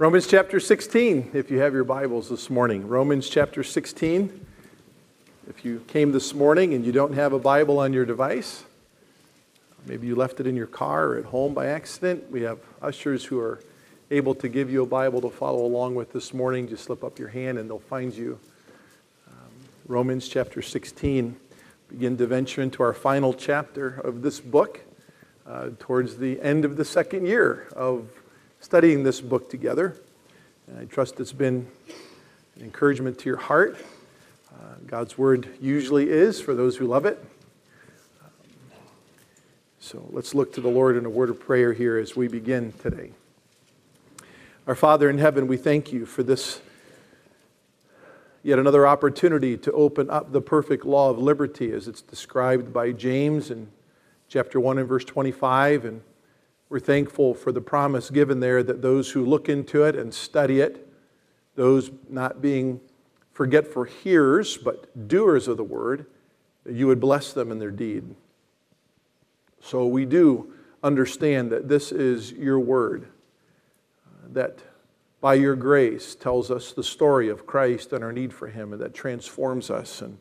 Romans chapter 16, if you have your Bibles this morning. Romans chapter 16. If you came this morning and you don't have a Bible on your device, maybe you left it in your car or at home by accident, we have ushers who are able to give you a Bible to follow along with this morning. Just slip up your hand and they'll find you. Um, Romans chapter 16. Begin to venture into our final chapter of this book uh, towards the end of the second year of studying this book together. And I trust it's been an encouragement to your heart. Uh, God's Word usually is for those who love it. Um, so let's look to the Lord in a word of prayer here as we begin today. Our Father in heaven, we thank you for this yet another opportunity to open up the perfect law of liberty as it's described by James in chapter 1 and verse 25. And we're thankful for the promise given there that those who look into it and study it, those not being forgetful hearers, but doers of the word, that you would bless them in their deed. So we do understand that this is your word, uh, that by your grace tells us the story of Christ and our need for him, and that transforms us. And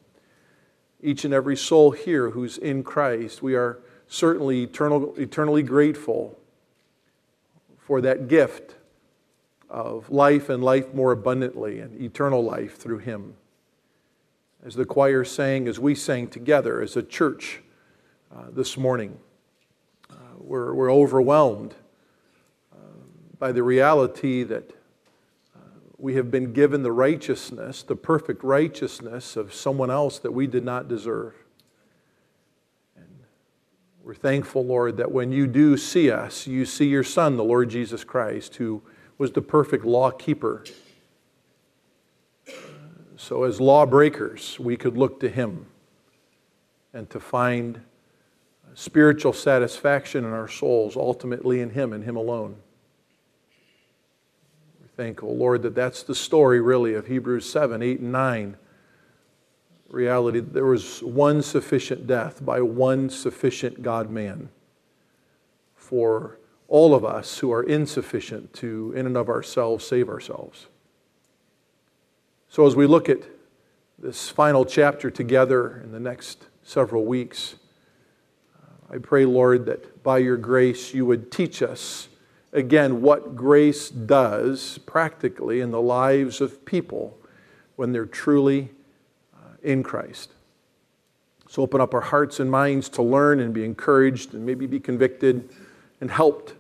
each and every soul here who's in Christ, we are certainly eternal, eternally grateful for that gift of life and life more abundantly and eternal life through Him. As the choir sang, as we sang together as a church uh, this morning, uh, we're, we're overwhelmed uh, by the reality that uh, we have been given the righteousness, the perfect righteousness of someone else that we did not deserve. We're thankful, Lord, that when you do see us, you see your Son, the Lord Jesus Christ, who was the perfect law keeper. So, as lawbreakers, we could look to him and to find spiritual satisfaction in our souls, ultimately in him and him alone. We thank, oh Lord, that that's the story really of Hebrews 7, 8, and 9 reality there was one sufficient death by one sufficient God man for all of us who are insufficient to, in and of ourselves, save ourselves. So, as we look at this final chapter together in the next several weeks, uh, I pray, Lord, that by your grace you would teach us again what grace does practically in the lives of people when they're truly in Christ. So open up our hearts and minds to learn and be encouraged and maybe be convicted and helped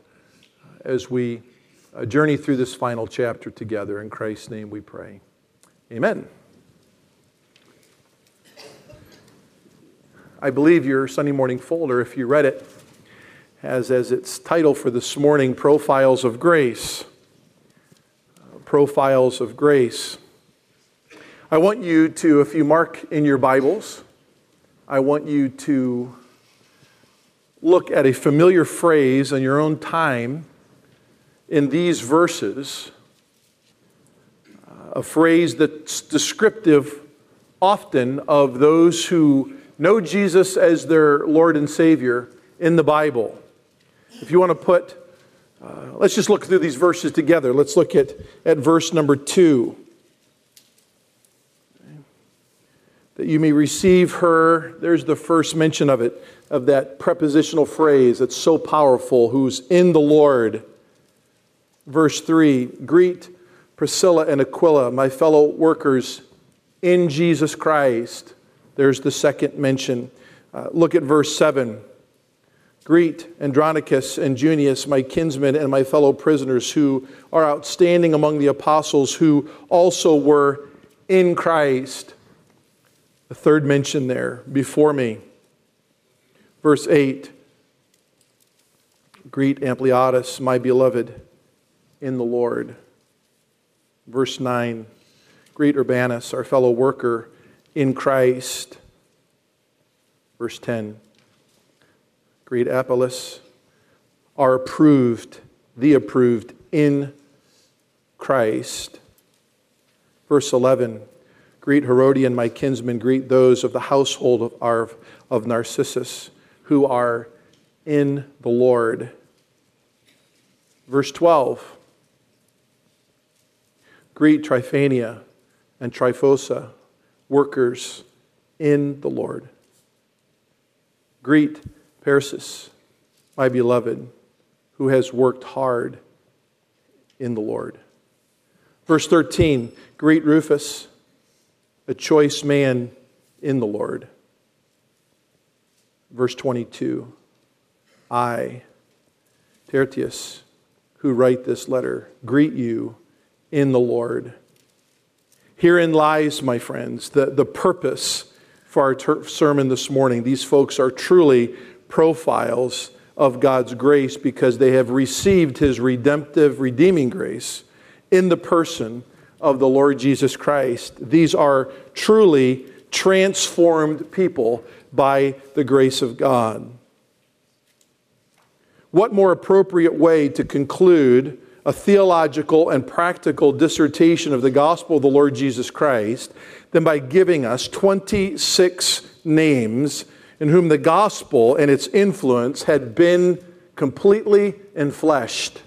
as we uh, journey through this final chapter together. In Christ's name we pray. Amen. I believe your Sunday morning folder, if you read it, has as its title for this morning Profiles of Grace. Uh, Profiles of Grace. I want you to, if you mark in your Bibles, I want you to look at a familiar phrase in your own time in these verses, a phrase that's descriptive often of those who know Jesus as their Lord and Savior in the Bible. If you want to put, uh, let's just look through these verses together. Let's look at, at verse number two. That you may receive her. There's the first mention of it, of that prepositional phrase that's so powerful, who's in the Lord. Verse 3 Greet Priscilla and Aquila, my fellow workers in Jesus Christ. There's the second mention. Uh, look at verse 7. Greet Andronicus and Junius, my kinsmen and my fellow prisoners, who are outstanding among the apostles, who also were in Christ. The third mention there before me. Verse 8 Greet Ampliatus, my beloved in the Lord. Verse 9 Greet Urbanus, our fellow worker in Christ. Verse 10 Greet Apelles, our approved, the approved in Christ. Verse 11 Greet Herodion, my kinsman. Greet those of the household of, our, of Narcissus who are in the Lord. Verse 12 Greet Tryphaena and Tryphosa, workers in the Lord. Greet Persis, my beloved, who has worked hard in the Lord. Verse 13 Greet Rufus, a choice man in the Lord. Verse 22 I, Tertius, who write this letter, greet you in the Lord. Herein lies, my friends, the, the purpose for our ter- sermon this morning. These folks are truly profiles of God's grace because they have received his redemptive, redeeming grace in the person of the Lord Jesus Christ. These are truly transformed people by the grace of God. What more appropriate way to conclude a theological and practical dissertation of the gospel of the Lord Jesus Christ than by giving us 26 names in whom the gospel and its influence had been completely enfleshed.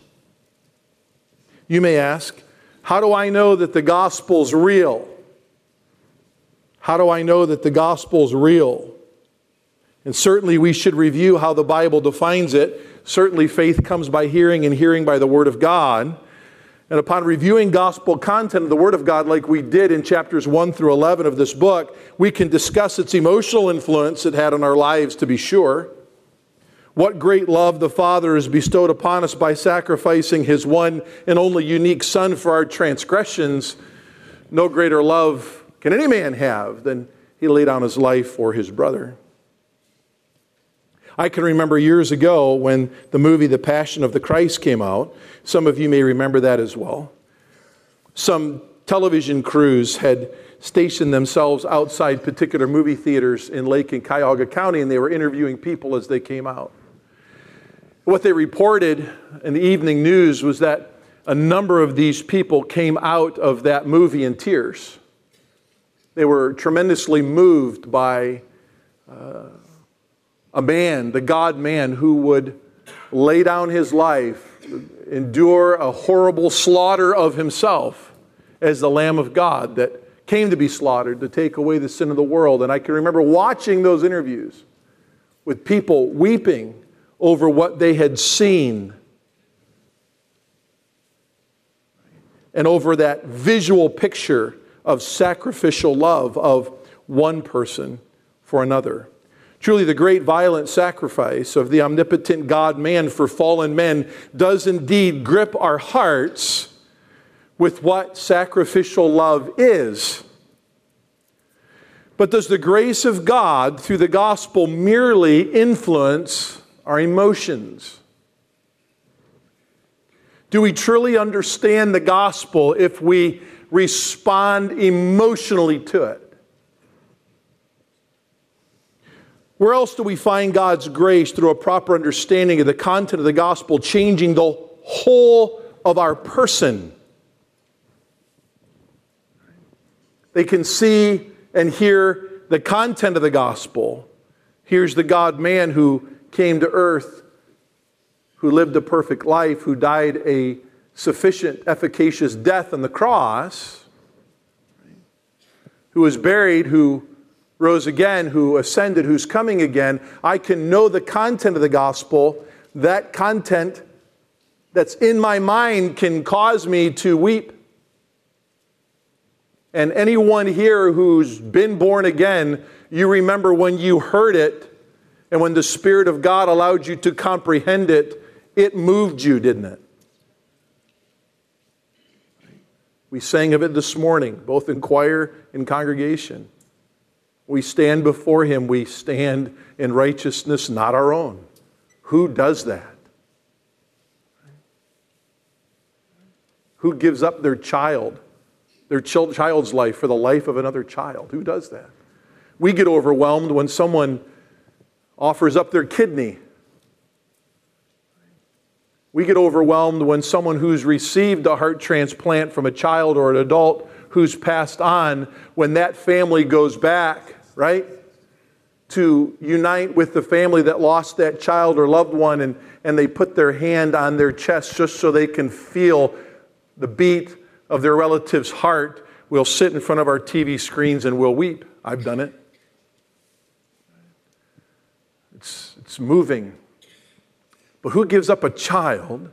You may ask, how do I know that the gospel's real? How do I know that the gospel's real? And certainly we should review how the Bible defines it. Certainly faith comes by hearing and hearing by the word of God. And upon reviewing gospel content of the Word of God, like we did in chapters 1 through 11 of this book, we can discuss its emotional influence it had on our lives, to be sure. What great love the Father has bestowed upon us by sacrificing His one and only unique Son for our transgressions. No greater love can any man have than He laid down His life for His brother. I can remember years ago when the movie The Passion of the Christ came out. Some of you may remember that as well. Some television crews had stationed themselves outside particular movie theaters in Lake and Cuyahoga County, and they were interviewing people as they came out. What they reported in the evening news was that a number of these people came out of that movie in tears. They were tremendously moved by uh, a man, the God man, who would lay down his life, endure a horrible slaughter of himself as the Lamb of God that came to be slaughtered to take away the sin of the world. And I can remember watching those interviews with people weeping over what they had seen and over that visual picture of sacrificial love of one person for another. Truly, the great violent sacrifice of the omnipotent God man for fallen men does indeed grip our hearts with what sacrificial love is. But does the grace of God through the gospel merely influence our emotions? Do we truly understand the gospel if we respond emotionally to it? Where else do we find God's grace through a proper understanding of the content of the gospel changing the whole of our person? They can see and hear the content of the gospel. Here's the God man who came to earth, who lived a perfect life, who died a sufficient, efficacious death on the cross, who was buried, who rose again, who ascended, who's coming again, I can know the content of the gospel. That content that's in my mind can cause me to weep. And anyone here who's been born again, you remember when you heard it and when the Spirit of God allowed you to comprehend it, it moved you, didn't it? We sang of it this morning, both in choir and congregation. We stand before Him, we stand in righteousness not our own. Who does that? Who gives up their child, their child's life for the life of another child? Who does that? We get overwhelmed when someone offers up their kidney. We get overwhelmed when someone who's received a heart transplant from a child or an adult who's passed on, when that family goes back right? To unite with the family that lost that child or loved one, and, and they put their hand on their chest just so they can feel the beat of their relative's heart, we'll sit in front of our TV screens and we'll weep. I've done it. It's, it's moving. But who gives up a child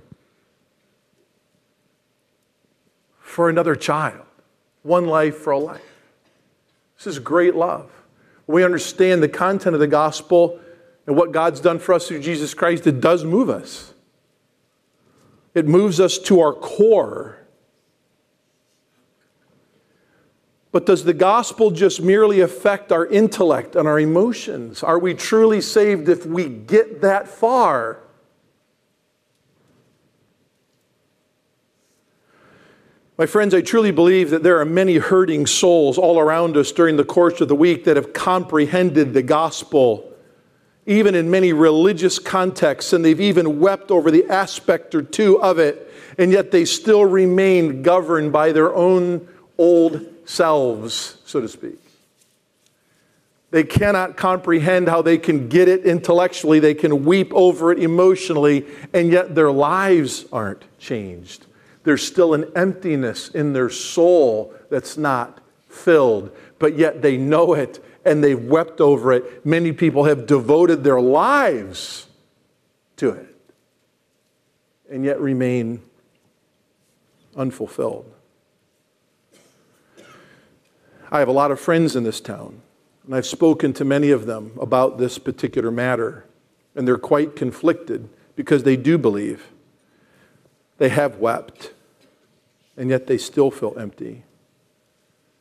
for another child? One life for a life. This is great love. we understand the content of the gospel and what God's done for us through Jesus Christ, it does move us. It moves us to our core. But does the gospel just merely affect our intellect and our emotions? Are we truly saved if we get that far? My friends, I truly believe that there are many hurting souls all around us during the course of the week that have comprehended the gospel, even in many religious contexts, and they've even wept over the aspect or two of it, and yet they still remain governed by their own old selves, so to speak. They cannot comprehend how they can get it intellectually, they can weep over it emotionally, and yet their lives aren't changed. There's still an emptiness in their soul that's not filled, but yet they know it and they've wept over it. Many people have devoted their lives to it and yet remain unfulfilled. I have a lot of friends in this town, and I've spoken to many of them about this particular matter, and they're quite conflicted because they do believe. They have wept and yet they still feel empty.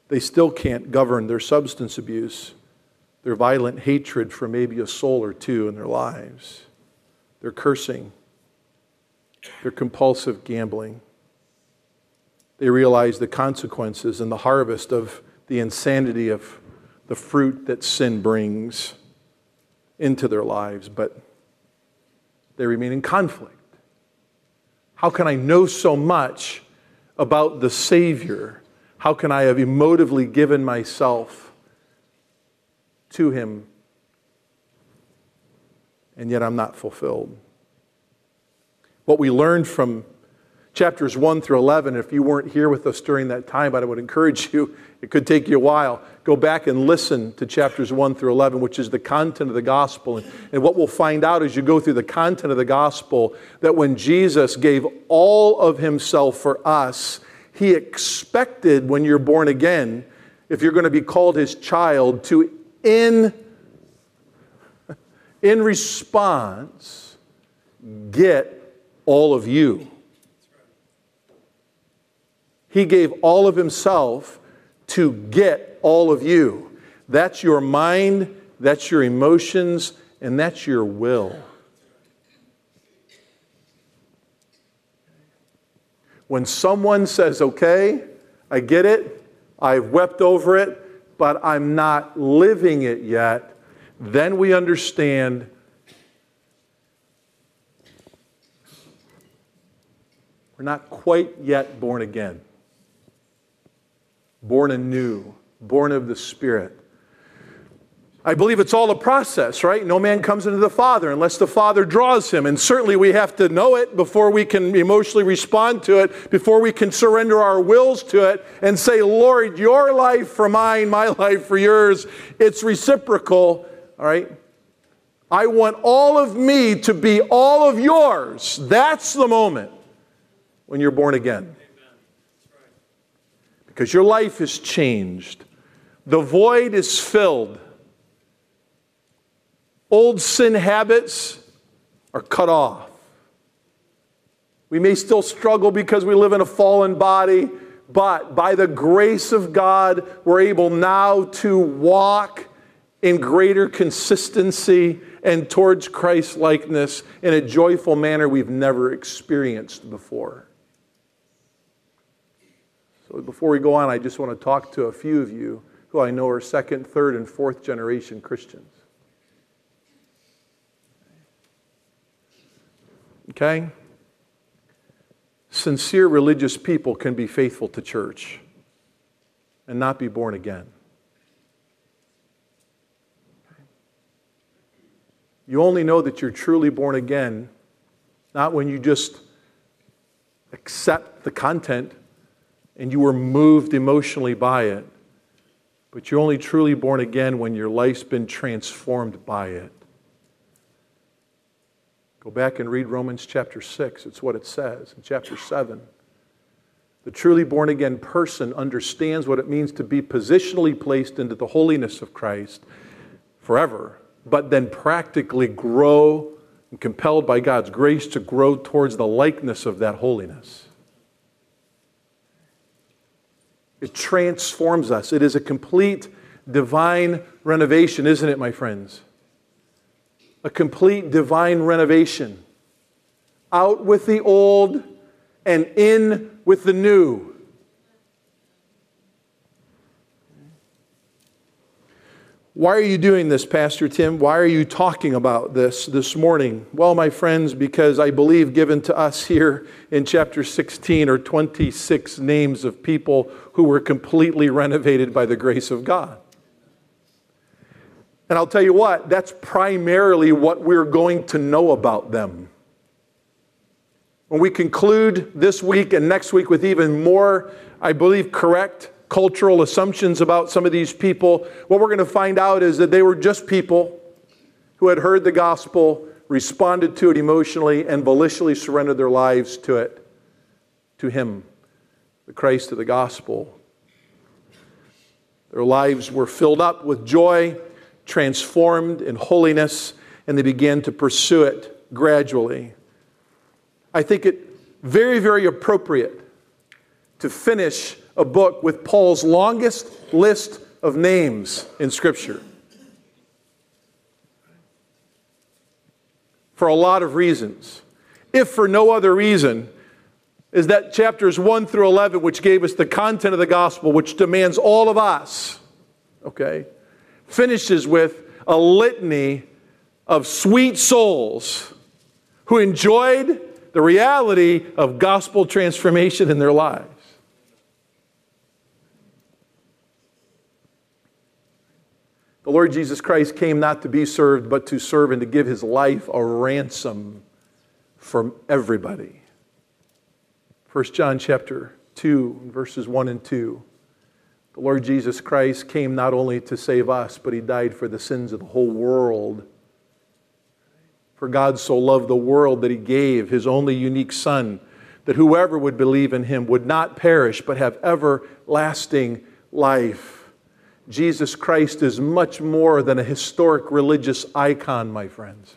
They still can't govern their substance abuse, their violent hatred for maybe a soul or two in their lives, their cursing, their compulsive gambling. They realize the consequences and the harvest of the insanity of the fruit that sin brings into their lives, but they remain in conflict. How can I know so much about the Savior, how can I have emotively given myself to Him and yet I'm not fulfilled? What we learned from chapters 1 through 11, if you weren't here with us during that time, but I would encourage you, it could take you a while, go back and listen to chapters 1 through 11, which is the content of the gospel. And, and what we'll find out as you go through the content of the gospel, that when Jesus gave all of himself for us, he expected when you're born again, if you're going to be called his child, to in, in response, get all of you. He gave all of himself to get all of you. That's your mind, that's your emotions, and that's your will. When someone says, okay, I get it, I've wept over it, but I'm not living it yet, then we understand we're not quite yet born again born anew, born of the Spirit. I believe it's all a process, right? No man comes into the Father unless the Father draws him. And certainly we have to know it before we can emotionally respond to it, before we can surrender our wills to it and say, Lord, your life for mine, my life for yours. It's reciprocal, all right? I want all of me to be all of yours. That's the moment when you're born again because your life is changed. The void is filled. Old sin habits are cut off. We may still struggle because we live in a fallen body, but by the grace of God, we're able now to walk in greater consistency and towards Christ likeness in a joyful manner we've never experienced before. So before we go on, I just want to talk to a few of you who I know are second, third, and fourth generation Christians. Okay? Sincere religious people can be faithful to church and not be born again. You only know that you're truly born again not when you just accept the content and you were moved emotionally by it. But you're only truly born again when your life's been transformed by it. Go back and read Romans chapter 6. It's what it says in chapter 7. The truly born again person understands what it means to be positionally placed into the holiness of Christ forever, but then practically grow and compelled by God's grace to grow towards the likeness of that holiness. It transforms us. It is a complete divine renovation, isn't it, my friends? A complete divine renovation. Out with the old and in with the new. Why are you doing this, Pastor Tim? Why are you talking about this this morning? Well, my friends, because I believe given to us here in chapter 16 are 26 names of people who were completely renovated by the grace of God. And I'll tell you what, that's primarily what we're going to know about them. When we conclude this week and next week with even more, I believe, correct cultural assumptions about some of these people, what we're going to find out is that they were just people who had heard the gospel, responded to it emotionally, and volitionally surrendered their lives to it, to Him, the Christ of the gospel. Their lives were filled up with joy, transformed in holiness, and they began to pursue it gradually. I think it very, very appropriate to finish a book with Paul's longest list of names in Scripture. For a lot of reasons. If for no other reason, is that chapters 1 through 11, which gave us the content of the gospel, which demands all of us, okay, finishes with a litany of sweet souls who enjoyed the reality of gospel transformation in their lives. The Lord Jesus Christ came not to be served, but to serve and to give his life a ransom for everybody. 1 John chapter 2, verses 1 and 2. The Lord Jesus Christ came not only to save us, but he died for the sins of the whole world. For God so loved the world that he gave his only unique Son, that whoever would believe in him would not perish, but have everlasting life. Jesus Christ is much more than a historic religious icon, my friends.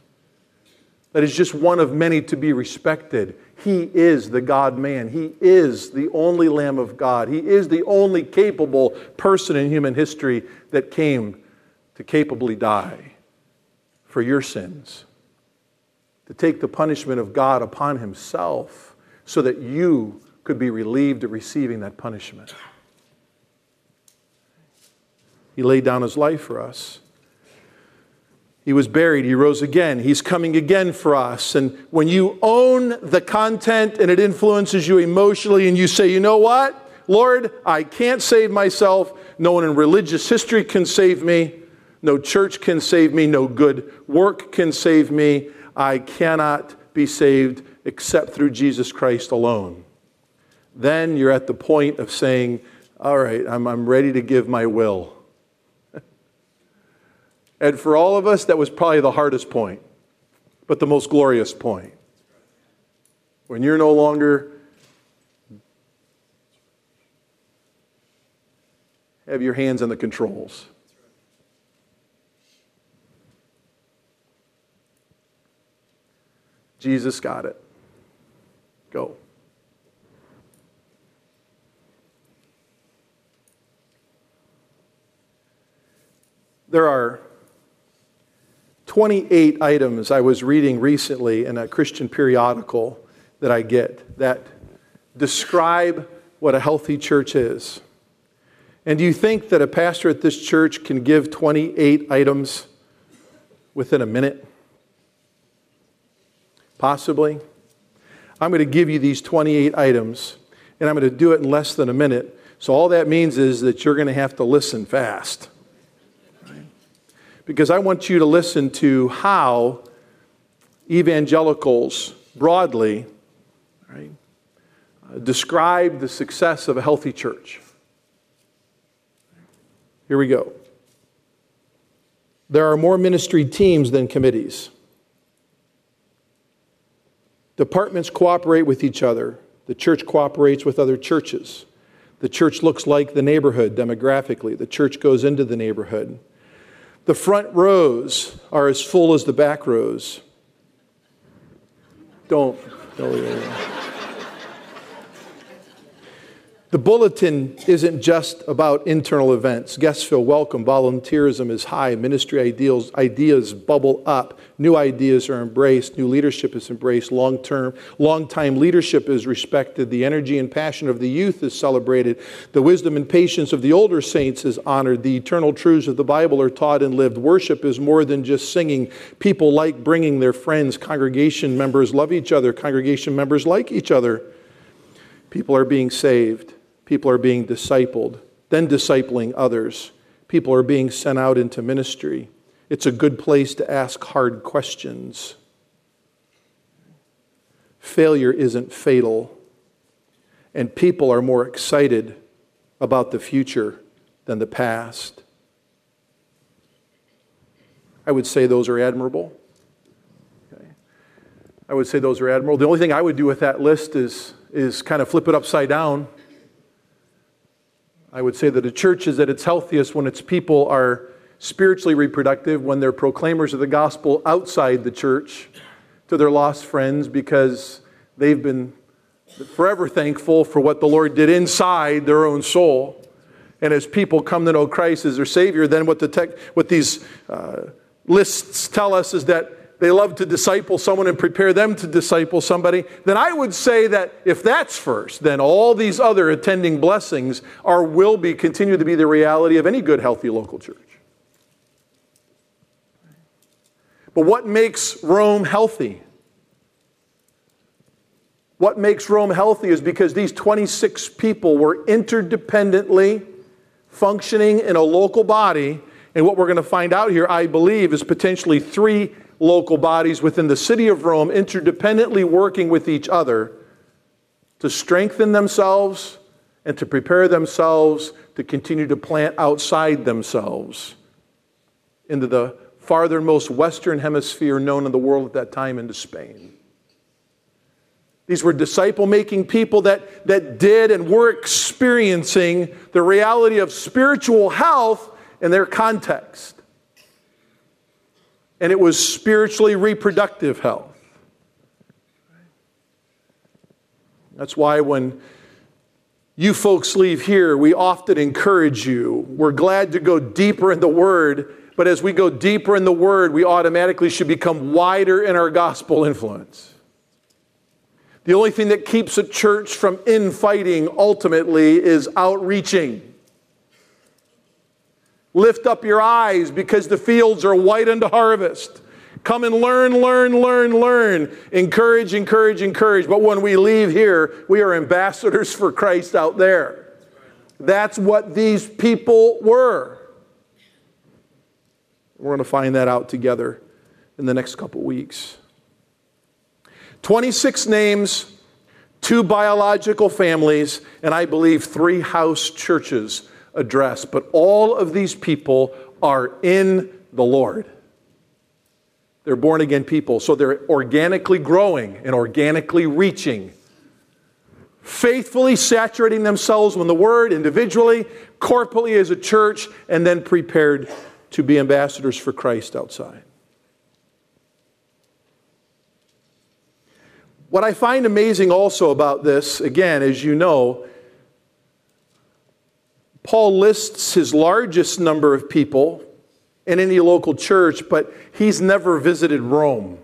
That is just one of many to be respected. He is the God man. He is the only Lamb of God. He is the only capable person in human history that came to capably die for your sins, to take the punishment of God upon himself so that you could be relieved of receiving that punishment. He laid down his life for us. He was buried, he rose again. He's coming again for us. And when you own the content and it influences you emotionally, and you say, you know what? Lord, I can't save myself. No one in religious history can save me. No church can save me. No good work can save me. I cannot be saved except through Jesus Christ alone. Then you're at the point of saying, All right, I'm, I'm ready to give my will. And for all of us, that was probably the hardest point, but the most glorious point. When you're no longer have your hands on the controls. Jesus got it. Go. There are 28 items I was reading recently in a Christian periodical that I get that describe what a healthy church is. And do you think that a pastor at this church can give 28 items within a minute? Possibly. I'm going to give you these 28 items, and I'm going to do it in less than a minute. So, all that means is that you're going to have to listen fast because I want you to listen to how evangelicals broadly right, uh, describe the success of a healthy church. Here we go. There are more ministry teams than committees. Departments cooperate with each other. The church cooperates with other churches. The church looks like the neighborhood demographically. The church goes into the neighborhood. The front rows are as full as the back rows. Don't. The bulletin isn't just about internal events. Guests feel welcome. Volunteerism is high. Ministry ideals, ideas bubble up. New ideas are embraced. New leadership is embraced. Long term, long time leadership is respected. The energy and passion of the youth is celebrated. The wisdom and patience of the older saints is honored. The eternal truths of the Bible are taught and lived. Worship is more than just singing. People like bringing their friends. Congregation members love each other. Congregation members like each other. People are being saved. People are being discipled, then discipling others. People are being sent out into ministry. It's a good place to ask hard questions. Failure isn't fatal, and people are more excited about the future than the past. I would say those are admirable. Okay. I would say those are admirable. The only thing I would do with that list is, is kind of flip it upside down I would say that a church is at its healthiest when its people are spiritually reproductive, when they're proclaimers of the gospel outside the church to their lost friends because they've been forever thankful for what the Lord did inside their own soul. And as people come to know Christ as their Savior, then what, the tech, what these uh, lists tell us is that they love to disciple someone and prepare them to disciple somebody, then I would say that if that's first, then all these other attending blessings are will be continue to be the reality of any good healthy local church. But what makes Rome healthy? What makes Rome healthy is because these 26 people were interdependently functioning in a local body. And what we're going to find out here, I believe, is potentially three local bodies within the city of Rome interdependently working with each other to strengthen themselves and to prepare themselves to continue to plant outside themselves into the farthermost western hemisphere known in the world at that time into Spain. These were disciple making people that, that did and were experiencing the reality of spiritual health in their context and it was spiritually reproductive health. That's why when you folks leave here, we often encourage you. We're glad to go deeper in the Word, but as we go deeper in the Word, we automatically should become wider in our gospel influence. The only thing that keeps a church from infighting ultimately is outreaching. Lift up your eyes because the fields are white unto harvest. Come and learn, learn, learn, learn. Encourage, encourage, encourage. But when we leave here, we are ambassadors for Christ out there. That's what these people were. We're going to find that out together in the next couple weeks. 26 names, two biological families, and I believe three house churches address. But all of these people are in the Lord. They're born again people, so they're organically growing and organically reaching, faithfully saturating themselves with the Word individually, corporately as a church, and then prepared to be ambassadors for Christ outside. What I find amazing also about this, again, as you know, Paul lists his largest number of people in any local church, but he's never visited Rome.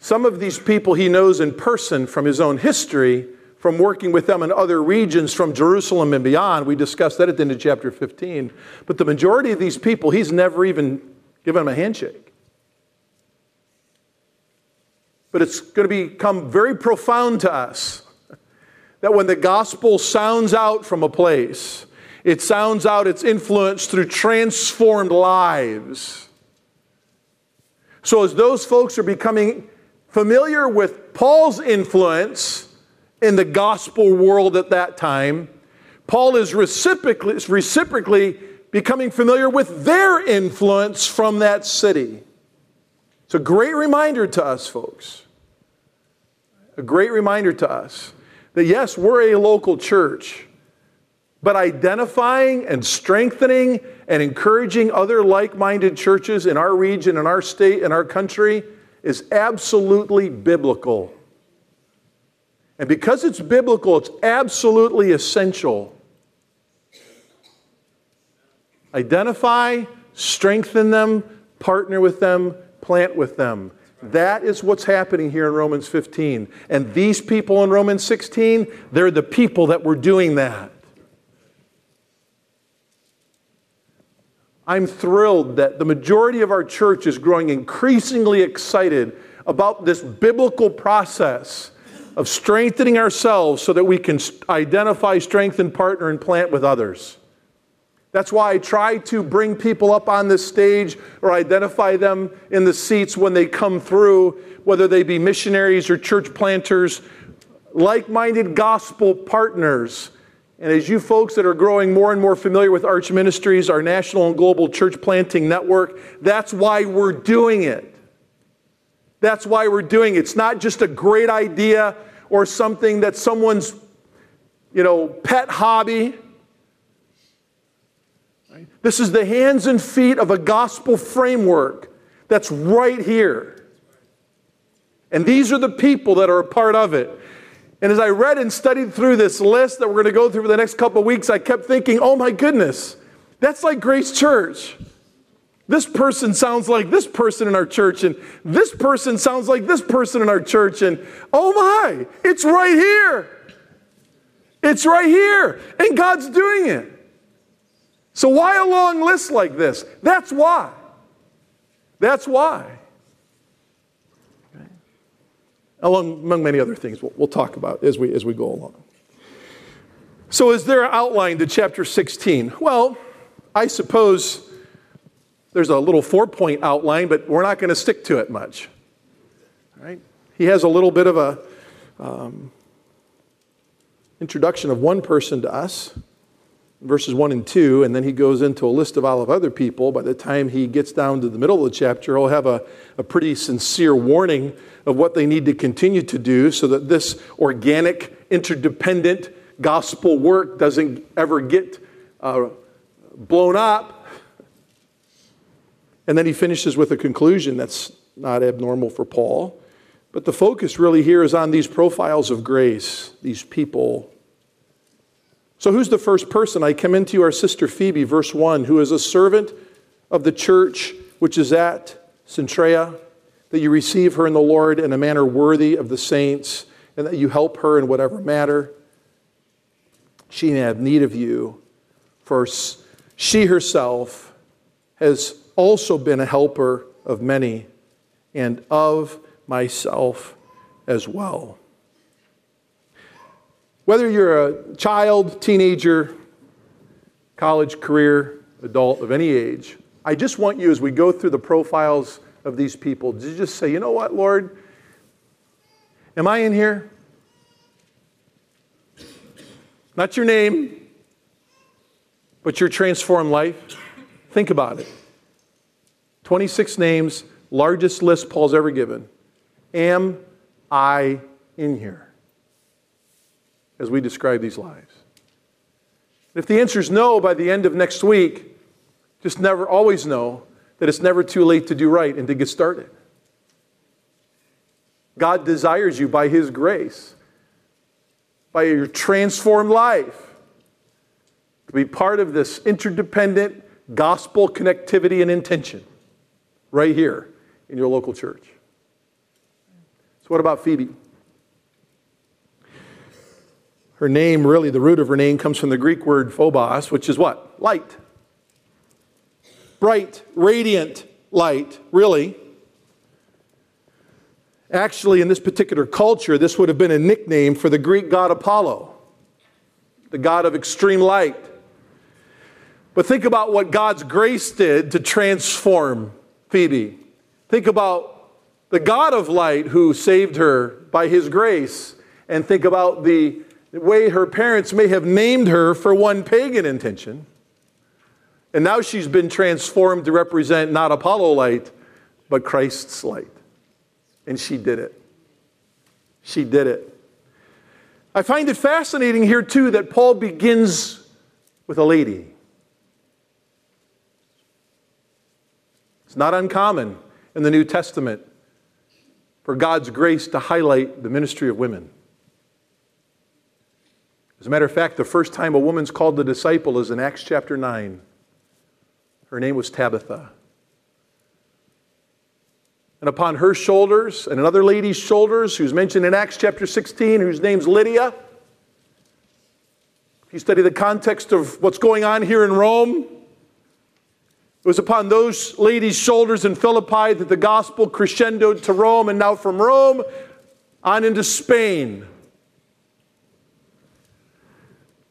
Some of these people he knows in person from his own history, from working with them in other regions, from Jerusalem and beyond. We discussed that at the end of chapter 15. But the majority of these people, he's never even given them a handshake. But it's going to become very profound to us that when the gospel sounds out from a place, it sounds out its influence through transformed lives. So, as those folks are becoming familiar with Paul's influence in the gospel world at that time, Paul is reciprocally, reciprocally becoming familiar with their influence from that city. It's a great reminder to us, folks. A great reminder to us that yes, we're a local church, but identifying and strengthening and encouraging other like minded churches in our region, in our state, in our country is absolutely biblical. And because it's biblical, it's absolutely essential. Identify, strengthen them, partner with them, plant with them. That is what's happening here in Romans 15. And these people in Romans 16, they're the people that were doing that. I'm thrilled that the majority of our church is growing increasingly excited about this biblical process of strengthening ourselves so that we can identify, strengthen, partner, and plant with others. That's why I try to bring people up on this stage or identify them in the seats when they come through, whether they be missionaries or church planters, like minded gospel partners. And as you folks that are growing more and more familiar with Arch Ministries, our national and global church planting network, that's why we're doing it. That's why we're doing it. It's not just a great idea or something that someone's, you know, pet hobby. This is the hands and feet of a gospel framework that's right here. And these are the people that are a part of it. And as I read and studied through this list that we're going to go through for the next couple weeks, I kept thinking, oh my goodness, that's like Grace Church. This person sounds like this person in our church, and this person sounds like this person in our church, and oh my, it's right here. It's right here, and God's doing it. So, why a long list like this? That's why. That's why. Along, among many other things we'll, we'll talk about as we, as we go along. So, is there an outline to chapter 16? Well, I suppose there's a little four point outline, but we're not going to stick to it much. Right? He has a little bit of a um, introduction of one person to us verses 1 and 2, and then he goes into a list of all of other people. By the time he gets down to the middle of the chapter, he'll have a, a pretty sincere warning of what they need to continue to do so that this organic, interdependent gospel work doesn't ever get uh, blown up. And then he finishes with a conclusion that's not abnormal for Paul. But the focus really here is on these profiles of grace, these people so, who's the first person? I commend to you our sister Phoebe, verse 1, who is a servant of the church which is at Cenchrea, that you receive her in the Lord in a manner worthy of the saints, and that you help her in whatever matter she may have need of you. For she herself has also been a helper of many, and of myself as well. Whether you're a child, teenager, college, career, adult of any age, I just want you, as we go through the profiles of these people, to just say, you know what, Lord? Am I in here? Not your name, but your transformed life. Think about it. 26 names, largest list Paul's ever given. Am I in here? As we describe these lives? If the answer is no by the end of next week, just never, always know that it's never too late to do right and to get started. God desires you by His grace, by your transformed life, to be part of this interdependent gospel connectivity and intention right here in your local church. So, what about Phoebe? Her name, really, the root of her name comes from the Greek word phobos, which is what? Light. Bright, radiant light, really. Actually, in this particular culture, this would have been a nickname for the Greek god Apollo, the god of extreme light. But think about what God's grace did to transform Phoebe. Think about the God of light who saved her by His grace and think about the way her parents may have named her for one pagan intention. And now she's been transformed to represent not Apollo light, but Christ's light. And she did it. She did it. I find it fascinating here, too, that Paul begins with a lady. It's not uncommon in the New Testament for God's grace to highlight the ministry of women. As a matter of fact, the first time a woman's called the disciple is in Acts chapter 9. Her name was Tabitha. And upon her shoulders and another lady's shoulders, who's mentioned in Acts chapter 16, whose name's Lydia. If you study the context of what's going on here in Rome, it was upon those ladies' shoulders in Philippi that the gospel crescendoed to Rome, and now from Rome on into Spain.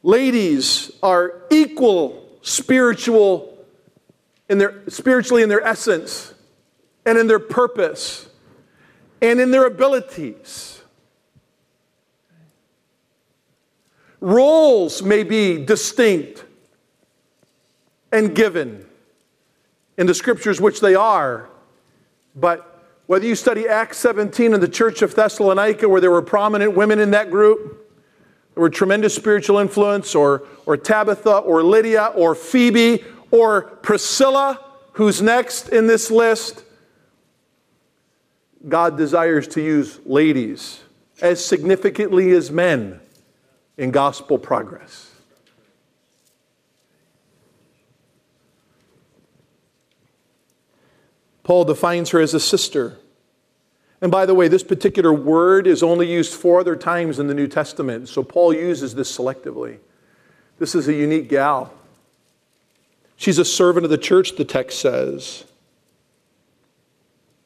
Ladies are equal spiritual in their spiritually in their essence and in their purpose and in their abilities. Roles may be distinct and given in the scriptures, which they are, but whether you study Acts 17 in the church of Thessalonica, where there were prominent women in that group, were tremendous spiritual influence, or, or Tabitha, or Lydia, or Phoebe, or Priscilla, who's next in this list, God desires to use ladies as significantly as men in gospel progress. Paul defines her as a sister. And by the way, this particular word is only used four other times in the New Testament, so Paul uses this selectively. This is a unique gal. She's a servant of the church, the text says.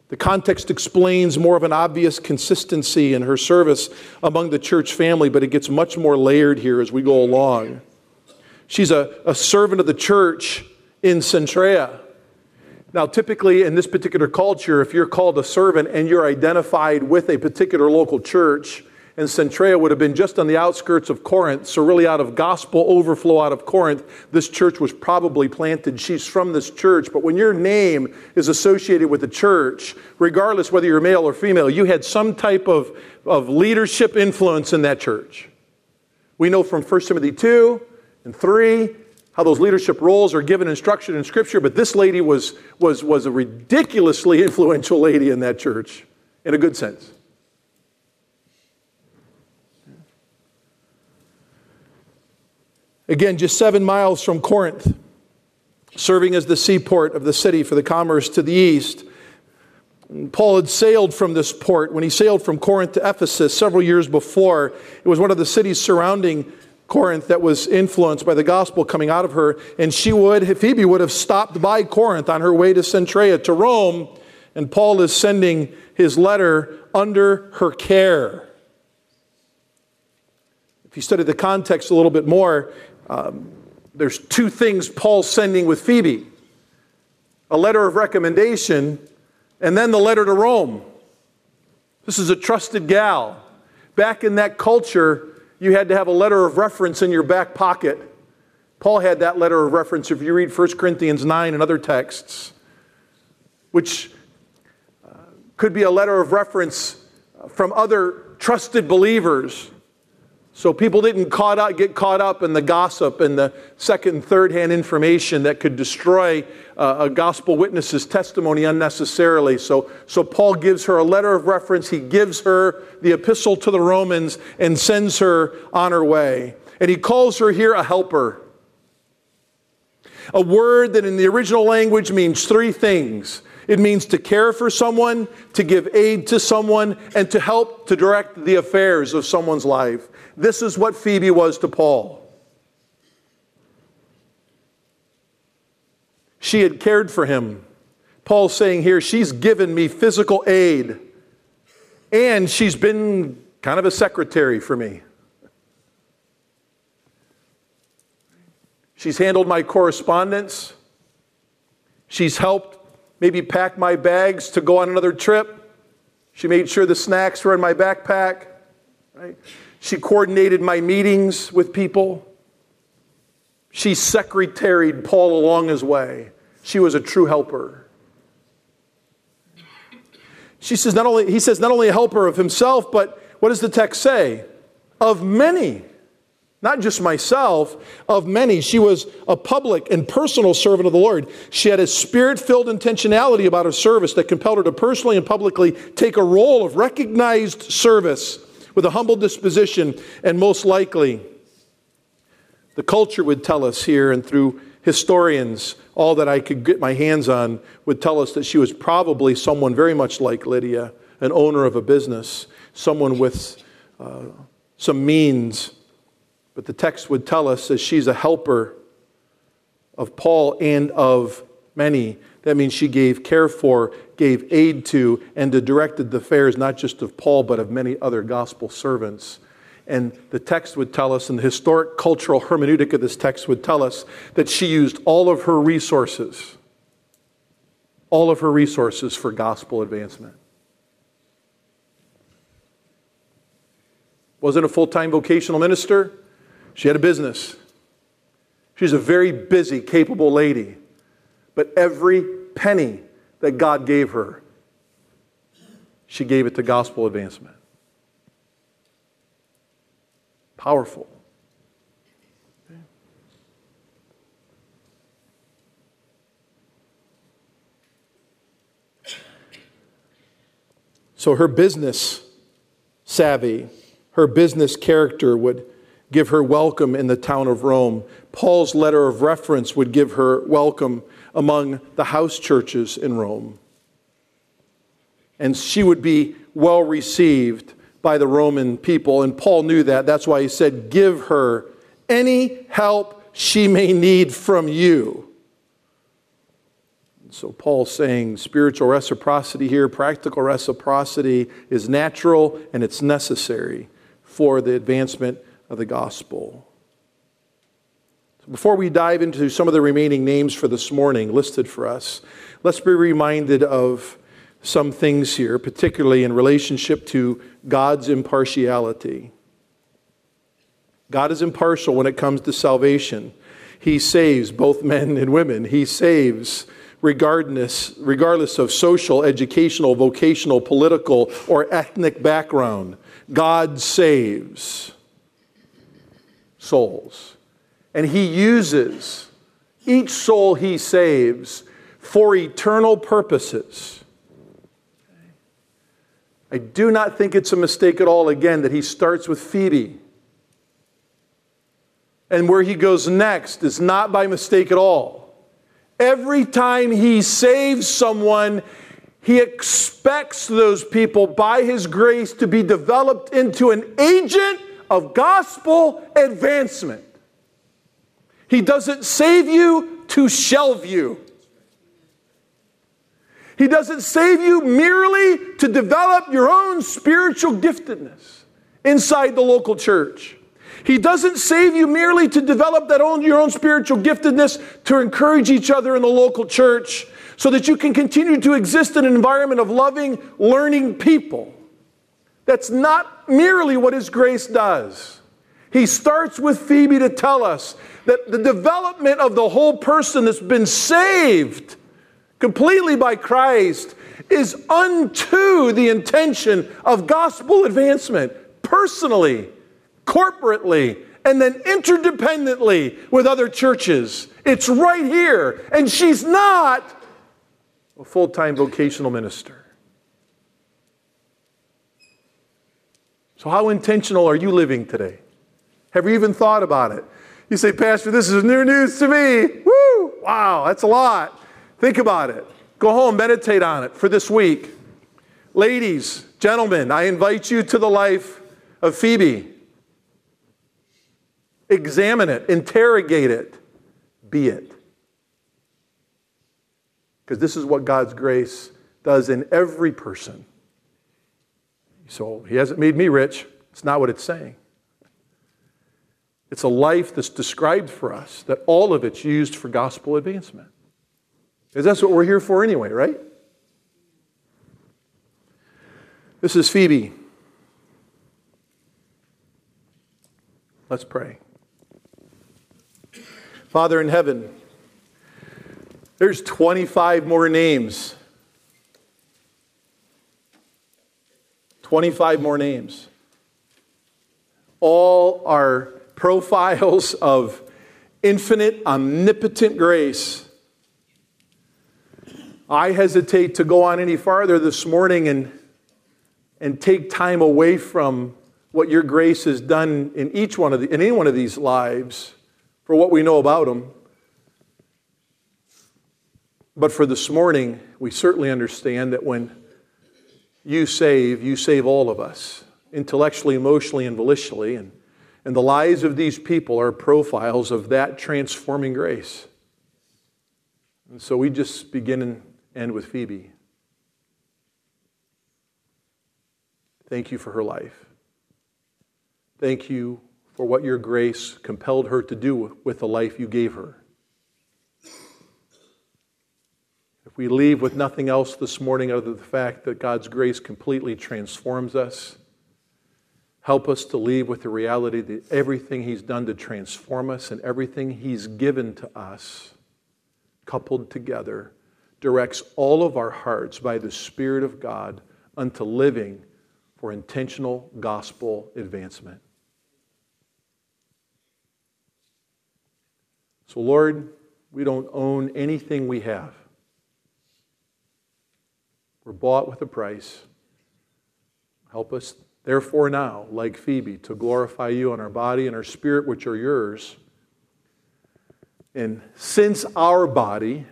The context explains more of an obvious consistency in her service among the church family, but it gets much more layered here as we go along. She's a, a servant of the church in Cenchrea. Now, typically in this particular culture, if you're called a servant and you're identified with a particular local church, and Cenchrea would have been just on the outskirts of Corinth, so really out of gospel overflow out of Corinth, this church was probably planted. She's from this church, but when your name is associated with the church, regardless whether you're male or female, you had some type of, of leadership influence in that church. We know from 1 Timothy 2 and 3 how those leadership roles are given instruction in Scripture, but this lady was, was, was a ridiculously influential lady in that church, in a good sense. Again, just seven miles from Corinth, serving as the seaport of the city for the commerce to the east. Paul had sailed from this port when he sailed from Corinth to Ephesus several years before. It was one of the cities surrounding Corinth that was influenced by the gospel coming out of her. And she would, Phoebe would have stopped by Corinth on her way to Cenchrea, to Rome. And Paul is sending his letter under her care. If you study the context a little bit more, um, there's two things Paul's sending with Phoebe a letter of recommendation, and then the letter to Rome. This is a trusted gal. Back in that culture, you had to have a letter of reference in your back pocket. Paul had that letter of reference if you read 1 Corinthians 9 and other texts, which uh, could be a letter of reference from other trusted believers so people didn't caught up, get caught up in the gossip and the second and third hand information that could destroy uh, a gospel witness's testimony unnecessarily. So, so Paul gives her a letter of reference. He gives her the epistle to the Romans and sends her on her way. And he calls her here a helper. A word that in the original language means three things it means to care for someone, to give aid to someone, and to help to direct the affairs of someone's life. This is what Phoebe was to Paul. She had cared for him. Paul's saying here, she's given me physical aid, and she's been kind of a secretary for me. She's handled my correspondence. She's helped maybe pack my bags to go on another trip. She made sure the snacks were in my backpack. Right? She coordinated my meetings with people. She secretaried Paul along his way. She was a true helper. She says not only, he says not only a helper of himself, but what does the text say? Of many. Not just myself, of many. She was a public and personal servant of the Lord. She had a spirit filled intentionality about her service that compelled her to personally and publicly take a role of recognized service with a humble disposition, and most likely, the culture would tell us here, and through historians, all that I could get my hands on would tell us that she was probably someone very much like Lydia, an owner of a business, someone with uh, some means. But the text would tell us that she's a helper of Paul and of many. That means she gave care for, gave aid to, and directed the affairs not just of Paul, but of many other gospel servants. And the text would tell us, and the historic cultural hermeneutic of this text would tell us, that she used all of her resources, all of her resources for gospel advancement. Wasn't a full time vocational minister, she had a business. She's a very busy, capable lady. But every penny that God gave her, she gave it to gospel advancement. Powerful. So her business savvy, her business character would give her welcome in the town of Rome. Paul's letter of reference would give her welcome among the house churches in Rome. And she would be well received by the Roman people. And Paul knew that. That's why he said, Give her any help she may need from you. So Paul's saying spiritual reciprocity here, practical reciprocity is natural and it's necessary for the advancement of the gospel. Before we dive into some of the remaining names for this morning listed for us, let's be reminded of some things here, particularly in relationship to God's impartiality. God is impartial when it comes to salvation. He saves both men and women. He saves regardless, regardless of social, educational, vocational, political, or ethnic background. God saves souls. And he uses each soul he saves for eternal purposes. I do not think it's a mistake at all, again, that he starts with Phoebe. And where he goes next is not by mistake at all. Every time he saves someone, he expects those people by his grace to be developed into an agent of gospel advancement. He doesn't save you to shelve you. He doesn't save you merely to develop your own spiritual giftedness inside the local church. He doesn't save you merely to develop that own, your own spiritual giftedness to encourage each other in the local church so that you can continue to exist in an environment of loving, learning people. That's not merely what His grace does. He starts with Phoebe to tell us that the development of the whole person that's been saved completely by Christ is unto the intention of gospel advancement personally, corporately, and then interdependently with other churches. It's right here. And she's not a full time vocational minister. So, how intentional are you living today? Have you even thought about it? You say, Pastor, this is new news to me. Woo! Wow, that's a lot. Think about it. Go home, meditate on it for this week. Ladies, gentlemen, I invite you to the life of Phoebe. Examine it, interrogate it, be it. Because this is what God's grace does in every person. So he hasn't made me rich. It's not what it's saying. It's a life that's described for us, that all of it's used for gospel advancement. Because that's what we're here for anyway, right? This is Phoebe. Let's pray. Father in heaven, there's 25 more names. 25 more names. All are profiles of infinite, omnipotent grace. I hesitate to go on any farther this morning and, and take time away from what your grace has done in each one of the, in any one of these lives for what we know about them. But for this morning, we certainly understand that when you save, you save all of us, intellectually, emotionally, and volitionally. And, and the lives of these people are profiles of that transforming grace. And so we just begin and end with Phoebe. Thank you for her life. Thank you for what your grace compelled her to do with the life you gave her. If we leave with nothing else this morning other than the fact that God's grace completely transforms us, help us to leave with the reality that everything He's done to transform us and everything He's given to us, coupled together, directs all of our hearts by the Spirit of God unto living for intentional gospel advancement. So, Lord, we don't own anything we have. We're bought with a price. Help us, therefore, now, like Phoebe, to glorify you in our body and our spirit, which are yours. And since our body,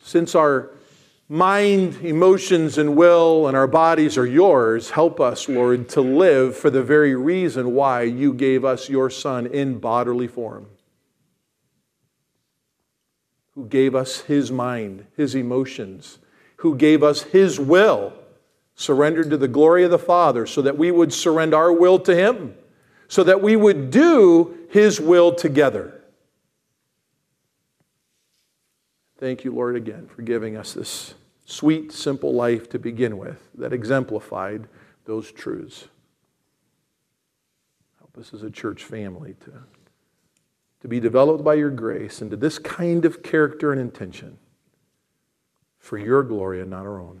since our mind, emotions, and will and our bodies are yours, help us, Lord, to live for the very reason why you gave us your Son in bodily form. Who gave us his mind, his emotions, who gave us his will, surrendered to the glory of the Father, so that we would surrender our will to him, so that we would do his will together. Thank you, Lord, again for giving us this sweet, simple life to begin with that exemplified those truths. Help us as a church family to to be developed by your grace into this kind of character and intention for your glory and not our own.